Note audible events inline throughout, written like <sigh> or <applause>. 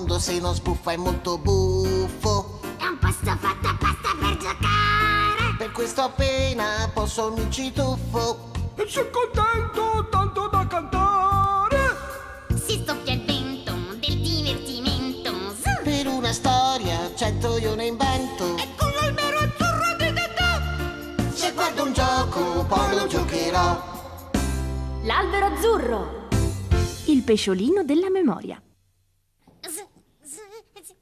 mondo se non sbuffa è molto buffo. È un posto fatto apposta per giocare. Per questo appena posso mi ci tuffo. E sono contento tanto da cantare. Si soffia il vento del divertimento. Zzz. Per una storia cento io ne invento. E con l'albero azzurro di tetà. Se guardo un gioco poi lo giocherò. L'albero azzurro. Il pesciolino della memoria. Zzz, zzz, zzz.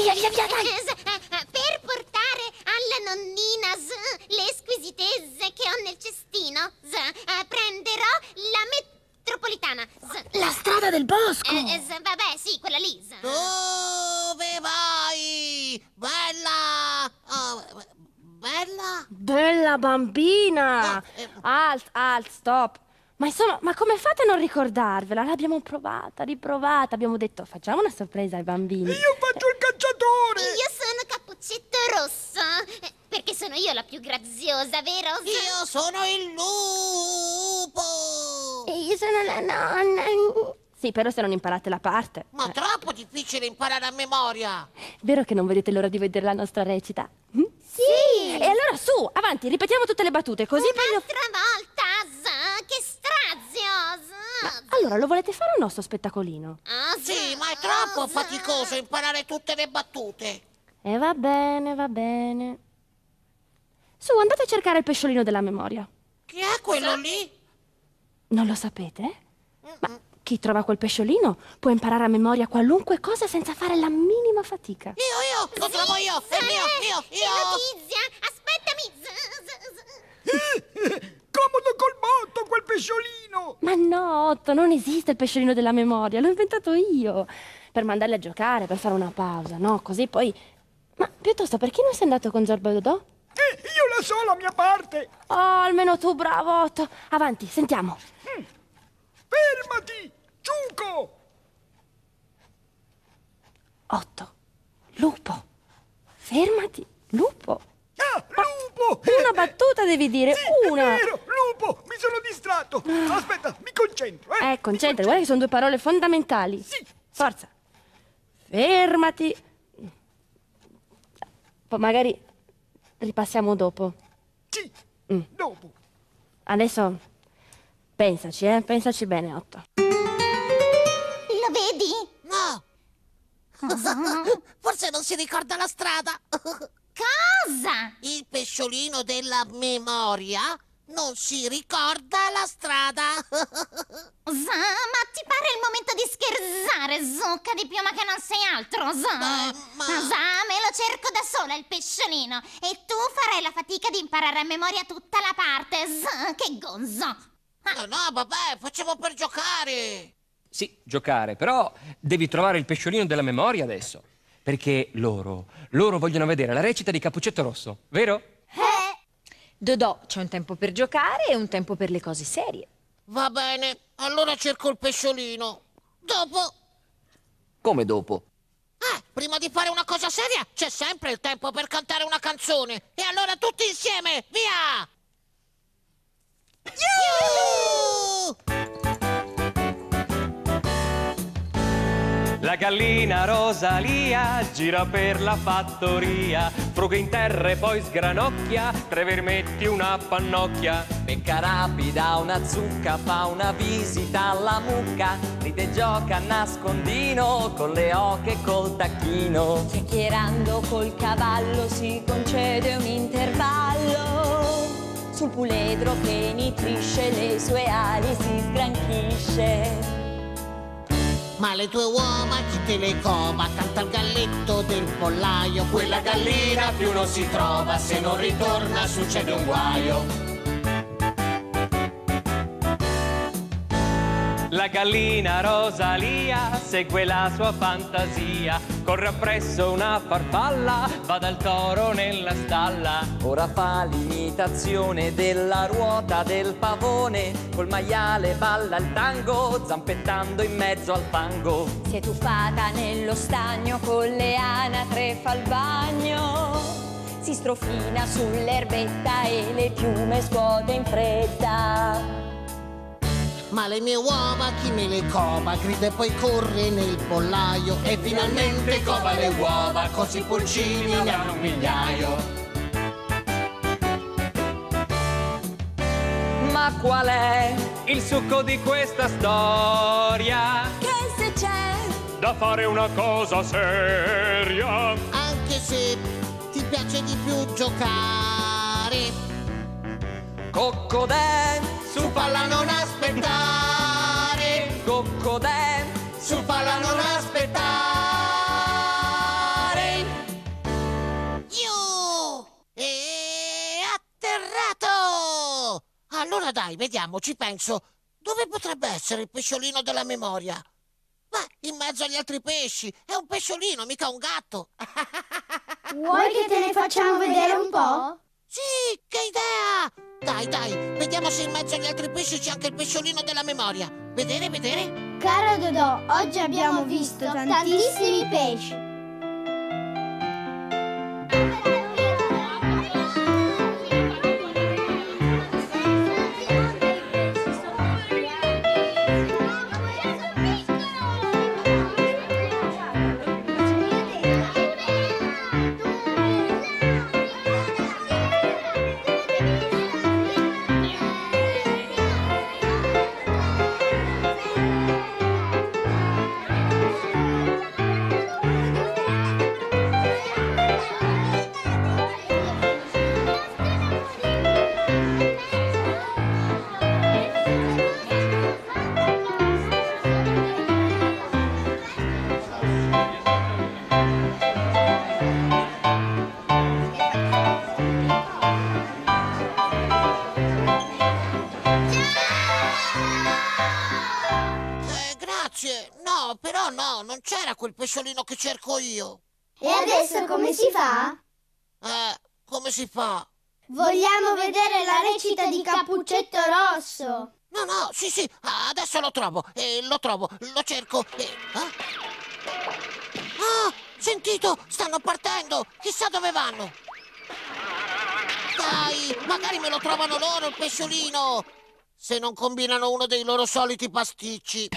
Via, via, via, dai. <laughs> Per portare alla nonnina Z, le squisitezze che ho nel cestino, Z, eh, prenderò la metropolitana. Z. La strada del bosco. Eh, eh, Z, vabbè, sì, quella lì. Z. Dove vai? Bella! Oh, bella? Bella bambina. Ah, eh. Alt, alt, stop. Ma insomma, ma come fate a non ricordarvela? L'abbiamo provata, riprovata. Abbiamo detto, facciamo una sorpresa ai bambini. Io faccio il cacciatore. Io sono Cappuccetto Rosso, perché sono io la più graziosa, vero? Io sono il lupo! E io sono la nonna. Sì, però se non imparate la parte. Ma Eh, troppo difficile imparare a memoria! vero che non vedete l'ora di vedere la nostra recita? Mm? Sì! E allora su, avanti, ripetiamo tutte le battute, così Un'altra volta, Z, che Z. Allora, lo volete fare o no, sto spettacolino? Ah, Sì, ma è troppo faticoso imparare tutte le battute! E va bene, va bene. Su, andate a cercare il pesciolino della memoria. Chi è quello lì? Non lo sapete? Ma chi trova quel pesciolino può imparare a memoria qualunque cosa senza fare la minima fatica. Io, io! Lo Sì, trovo io! È mio, io, io! Letizia, aspettami! Z, z. Comodo col botto quel pesciolino. Ma no, Otto, non esiste il pesciolino della memoria, l'ho inventato io. Per mandarli a giocare, per fare una pausa, no? Così poi... Ma piuttosto, perché non sei andato con Zorbo e Dodò? Eh, io la so la mia parte. Oh, almeno tu, bravo, Otto. Avanti, sentiamo. Fermati, Ciuco. Otto. Lupo. Fermati, lupo. Ah, lupo. Una battuta devi dire, Sì, una. È vero, lupo, mi sono distratto. Aspetta, mi concentro, eh. Eh, concentrati, guarda che sono due parole fondamentali. Sì. Forza. Fermati. Poi magari ripassiamo dopo. Sì, Mm. dopo. Adesso pensaci, eh, pensaci bene, Otto. Lo vedi? No! <laughs> <laughs> Forse non si ricorda la strada! <laughs> Cosa? Il pesciolino della memoria non si ricorda la strada! <laughs> Ma ti pare il momento di scherzare, zucca di piuma che non sei altro, Z? Ma- ma- Z, me lo cerco da sola il pesciolino e tu farai la fatica di imparare a memoria tutta la parte, Z, che gonzo! No, no, vabbè, facciamo per giocare! Sì, giocare, però devi trovare il pesciolino della memoria adesso. Perché loro, loro vogliono vedere la recita di Cappuccetto Rosso, vero? Eh, Dodò, c'è un tempo per giocare e un tempo per le cose serie. Va bene, allora cerco il pesciolino. Dopo... Come dopo? Eh, prima di fare una cosa seria c'è sempre il tempo per cantare una canzone. E allora tutti insieme, via! La gallina Rosalia gira per la fattoria, fruga in terra e poi sgranocchia, tre vermetti una pannocchia. Becca rapida una zucca, fa una visita alla mucca, ride e gioca a nascondino con le oche e col tacchino. Chiacchierando col cavallo si concede un intervallo. Sul puledro che nitrisce le sue ali si sgranchisce. Ma le tue uova chi te le cova? Canta il galletto del pollaio. Quella gallina più non si trova, se non ritorna succede un guaio. La gallina Rosalia segue la sua fantasia, corre appresso una farfalla, va dal toro nella stalla. Ora fa l'imitazione della ruota del pavone, col maiale balla il tango, zampettando in mezzo al fango. Si è tuffata nello stagno con le anatre fa il bagno. Si strofina sull'erbetta e le piume scuote in fretta. Ma le mie uova chi me le cova? Grida e poi corre nel pollaio e finalmente cova le uova, così i pulcini ne hanno un migliaio. Ma qual è? Il succo di questa storia Che se c'è da fare una cosa seria. Anche se ti piace di più giocare, Coccodè, su palla non aspettare, coccodè, su palla non aspettare. Iu! E atterrato! Allora dai, vediamo, ci penso. Dove potrebbe essere il pesciolino della memoria? Ma in mezzo agli altri pesci. È un pesciolino, mica un gatto. Vuoi che te ne facciamo vedere un po'? Sì, che idea! Dai, dai, vediamo se in mezzo agli altri pesci c'è anche il pesciolino della memoria. Vedere, vedere? Caro Dodò, oggi abbiamo visto tantissimi pesci. Però no, non c'era quel pesciolino che cerco io. E adesso come si fa? Eh, come si fa? Vogliamo vedere la recita di Cappuccetto Rosso. No, no, sì, sì, adesso lo trovo, eh, lo trovo, lo cerco. eh, ah? Ah, sentito, stanno partendo, chissà dove vanno. Dai, magari me lo trovano loro il pesciolino, se non combinano uno dei loro soliti pasticci.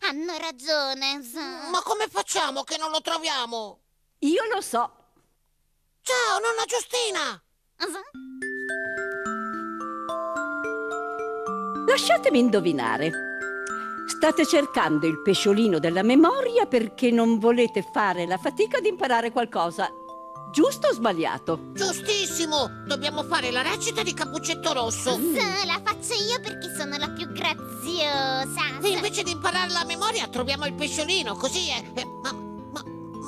Hanno ragione. Ma come facciamo che non lo troviamo? Io lo so. Ciao, nonna Giustina. Lasciatemi indovinare. State cercando il pesciolino della memoria perché non volete fare la fatica di imparare qualcosa. Giusto o sbagliato? Giustissimo! Dobbiamo fare la recita di Cappuccetto Rosso. Z, la faccio io perché sono la più graziosa. E invece di imparare la memoria troviamo il pesciolino, così è. eh, ma, ma,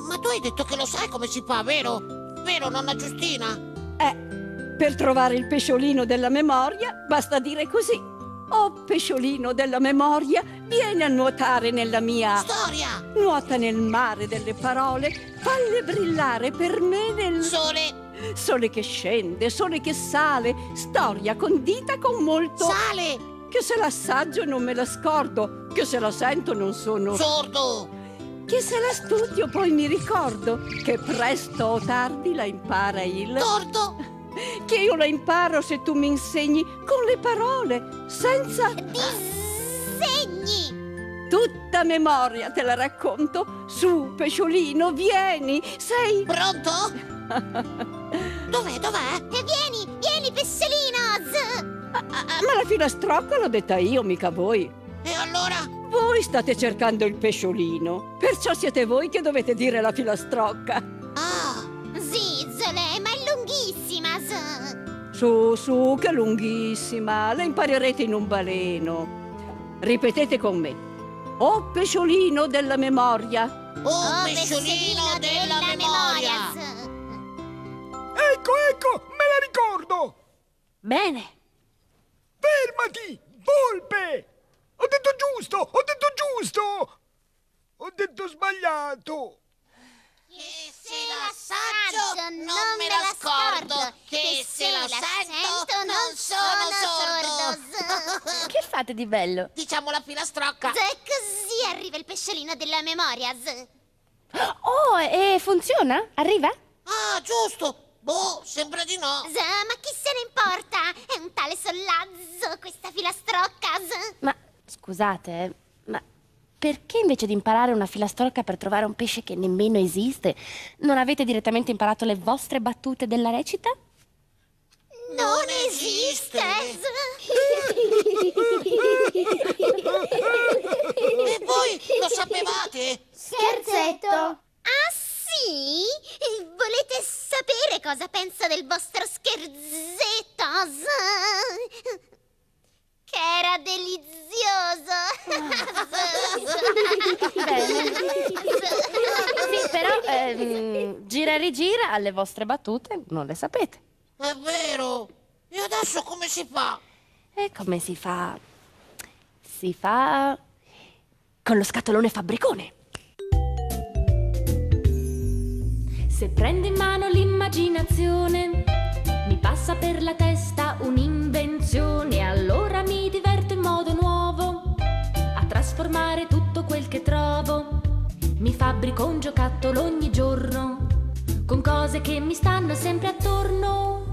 ma tu hai detto che lo sai come si fa, vero? Vero, nonna Giustina? Eh, per trovare il pesciolino della memoria basta dire così. Oh pesciolino della memoria, vieni a nuotare nella mia... Storia! Nuota nel mare delle parole, falle brillare per me nel... Sole! Sole che scende, sole che sale, storia condita con molto... Sale! Che se l'assaggio non me la scordo, che se la sento non sono... Sordo! Che se la studio poi mi ricordo, che presto o tardi la impara il... Tordo! Che io la imparo se tu mi insegni con le parole, senza... Disegni! Tutta memoria te la racconto. Su, pesciolino, vieni, sei... Pronto? Dov'è, dov'è? E vieni, vieni, pesciolino! Z. Ah, ah, ma la filastrocca l'ho detta io, mica voi. E allora? Voi state cercando il pesciolino, perciò siete voi che dovete dire la filastrocca. Ah! Zizzole, ma è lunghissima, Z. Su, su, che lunghissima, la imparerete in un baleno. Ripetete con me. Oh pesciolino della memoria. Oh, pesciolino della memoria! Z. Ecco, ecco, me la ricordo! Bene. Fermati, volpe! Ho detto giusto, ho detto giusto! Ho detto sbagliato! Che se l'assaggio non me la scordo, che se la sento non sono sordo. <laughs> Che fate di bello? Diciamo la filastrocca. Z, così arriva il pesciolino della memoria, Z. Oh, e funziona? Arriva? Ah, giusto. Boh, sembra di no. Z, ma chi se ne importa? È un tale sollazzo questa filastrocca, Z. Ma scusate, ma perché invece di imparare una filastrocca per trovare un pesce che nemmeno esiste, non avete direttamente imparato le vostre battute della recita? Non esiste, <laughs> E voi lo sapevate? Scherzetto! Ah sì? Volete sapere cosa penso del vostro scherzetto? Z? Che era delizioso! Bene. Sì, però ehm, gira e rigira alle vostre battute non le sapete. È vero. E adesso come si fa? E come si fa? Si fa con lo scatolone fabbricone. Se prendo in mano l'immaginazione, mi passa per la testa un'invenzione, allora mi diverto in modo nuovo a trasformare tutto quel che trovo. Mi fabbrico un giocattolo ogni giorno con cose che mi stanno sempre attorno.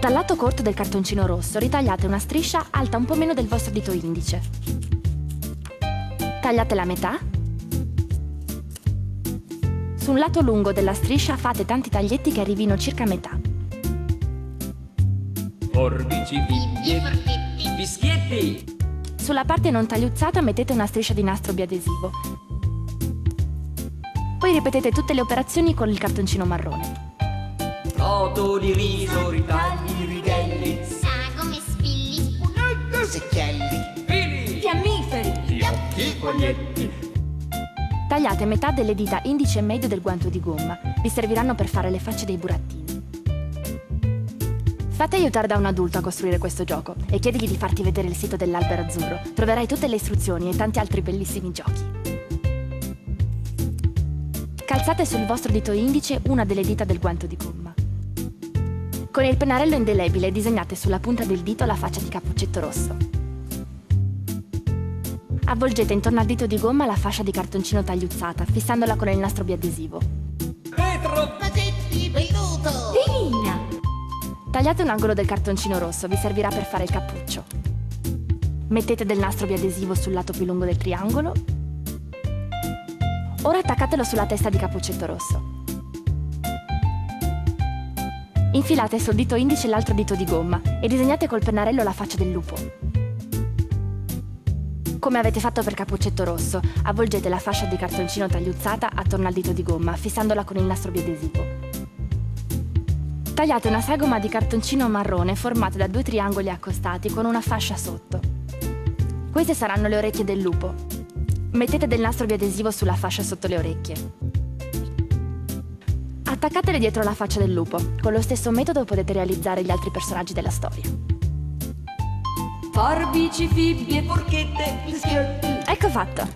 Dal lato corto del cartoncino rosso ritagliate una striscia alta un po' meno del vostro dito indice. Tagliate la metà. Su un lato lungo della striscia fate tanti taglietti che arrivino circa a metà. Forbici, fischietti, fischietti. Sulla parte non tagliuzzata mettete una striscia di nastro biadesivo. Poi ripetete tutte le operazioni con il cartoncino marrone. Roto di riso, ritagli, righelli, Sagome, spilli, Secchielli. fili, Fiammiferi. fiocchi, foglietti. Tagliate metà delle dita indice e medio del guanto di gomma. Vi serviranno per fare le facce dei burattini. Fate aiutare da un adulto a costruire questo gioco e chiedigli di farti vedere il sito dell'albero azzurro. Troverai tutte le istruzioni e tanti altri bellissimi giochi. Calzate sul vostro dito indice una delle dita del guanto di gomma. Con il pennarello indelebile disegnate sulla punta del dito la faccia di Cappuccetto Rosso. Avvolgete intorno al dito di gomma la fascia di cartoncino tagliuzzata, fissandola con il nastro biadesivo. Vetro, Pagetti, benvenuto. Divina. Tagliate un angolo del cartoncino rosso, vi servirà per fare il cappuccio. Mettete del nastro biadesivo sul lato più lungo del triangolo. Ora attaccatelo sulla testa di Cappuccetto Rosso. Infilate sul dito indice l'altro dito di gomma e disegnate col pennarello la faccia del lupo. come avete fatto per Cappuccetto Rosso. Avvolgete la fascia di cartoncino tagliuzzata attorno al dito di gomma, fissandola con il nastro biadesivo. Tagliate una sagoma di cartoncino marrone formata da due triangoli accostati con una fascia sotto. Queste saranno le orecchie del lupo. Mettete del nastro biadesivo sulla fascia sotto le orecchie. Attaccatele dietro la faccia del lupo. Con lo stesso metodo potete realizzare gli altri personaggi della storia. Forbici, fibbie, forchette. Ecco fatto.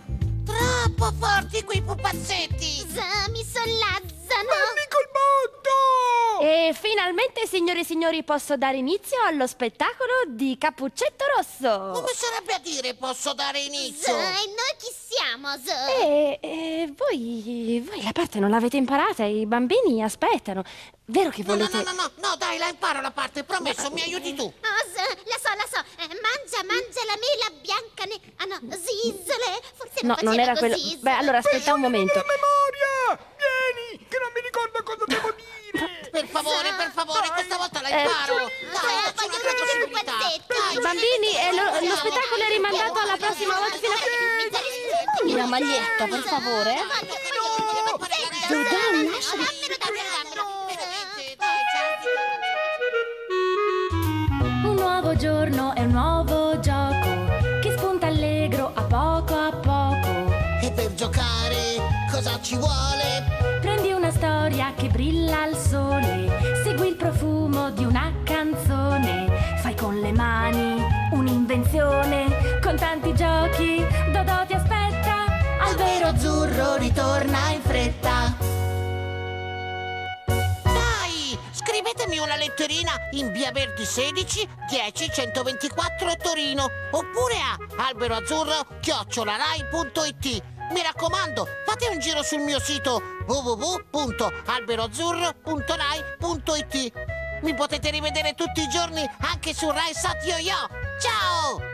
Troppo forti quei pupazzetti! Z, mi sollazzano. E finalmente, signore e signori, posso dare inizio allo spettacolo di Cappuccetto Rosso. Come sarebbe a dire posso dare inizio? e noi chi siamo, Z? E, e voi, voi la parte non l'avete imparata, i bambini aspettano. Vero che No, no, volete... no, no, no, no, dai, la imparo la parte, promesso, mi aiuti tu. Oh, Z, la so, la so. Eh, mangia, mangia la mela bianca. Ne... Ah no, zizzole. Forse No, non non faceva era quello... così, Z. Beh, allora aspetta un momento. La memoria! Vieni, che non mi ricordo cosa devo dire! Per favore, per favore, questa volta la Eh, imparo. Dai, voglio un'altra possibilità. Dai, Bambini, eh, lo, spettacolo è rimandato alla prossima volta fino a... Dammi la maglietta, per favore. Dai, lasciami. Un nuovo giorno è un nuovo gioco che spunta allegro a poco a poco. E per giocare cosa ci vuole? Storia che brilla al sole, segui il profumo di una canzone, fai con le mani un'invenzione, con tanti giochi Dodò ti aspetta, albero azzurro ritorna in fretta. Dai, scrivetemi una letterina in Via Verdi 16 10 124 Torino oppure a alberoazzurro chiocciolarai.it. Mi raccomando, fate un giro sul mio sito www.alberoazzurro.rai.it. Mi potete rivedere tutti i giorni anche su Rai Sat Yo Yo. Ciao!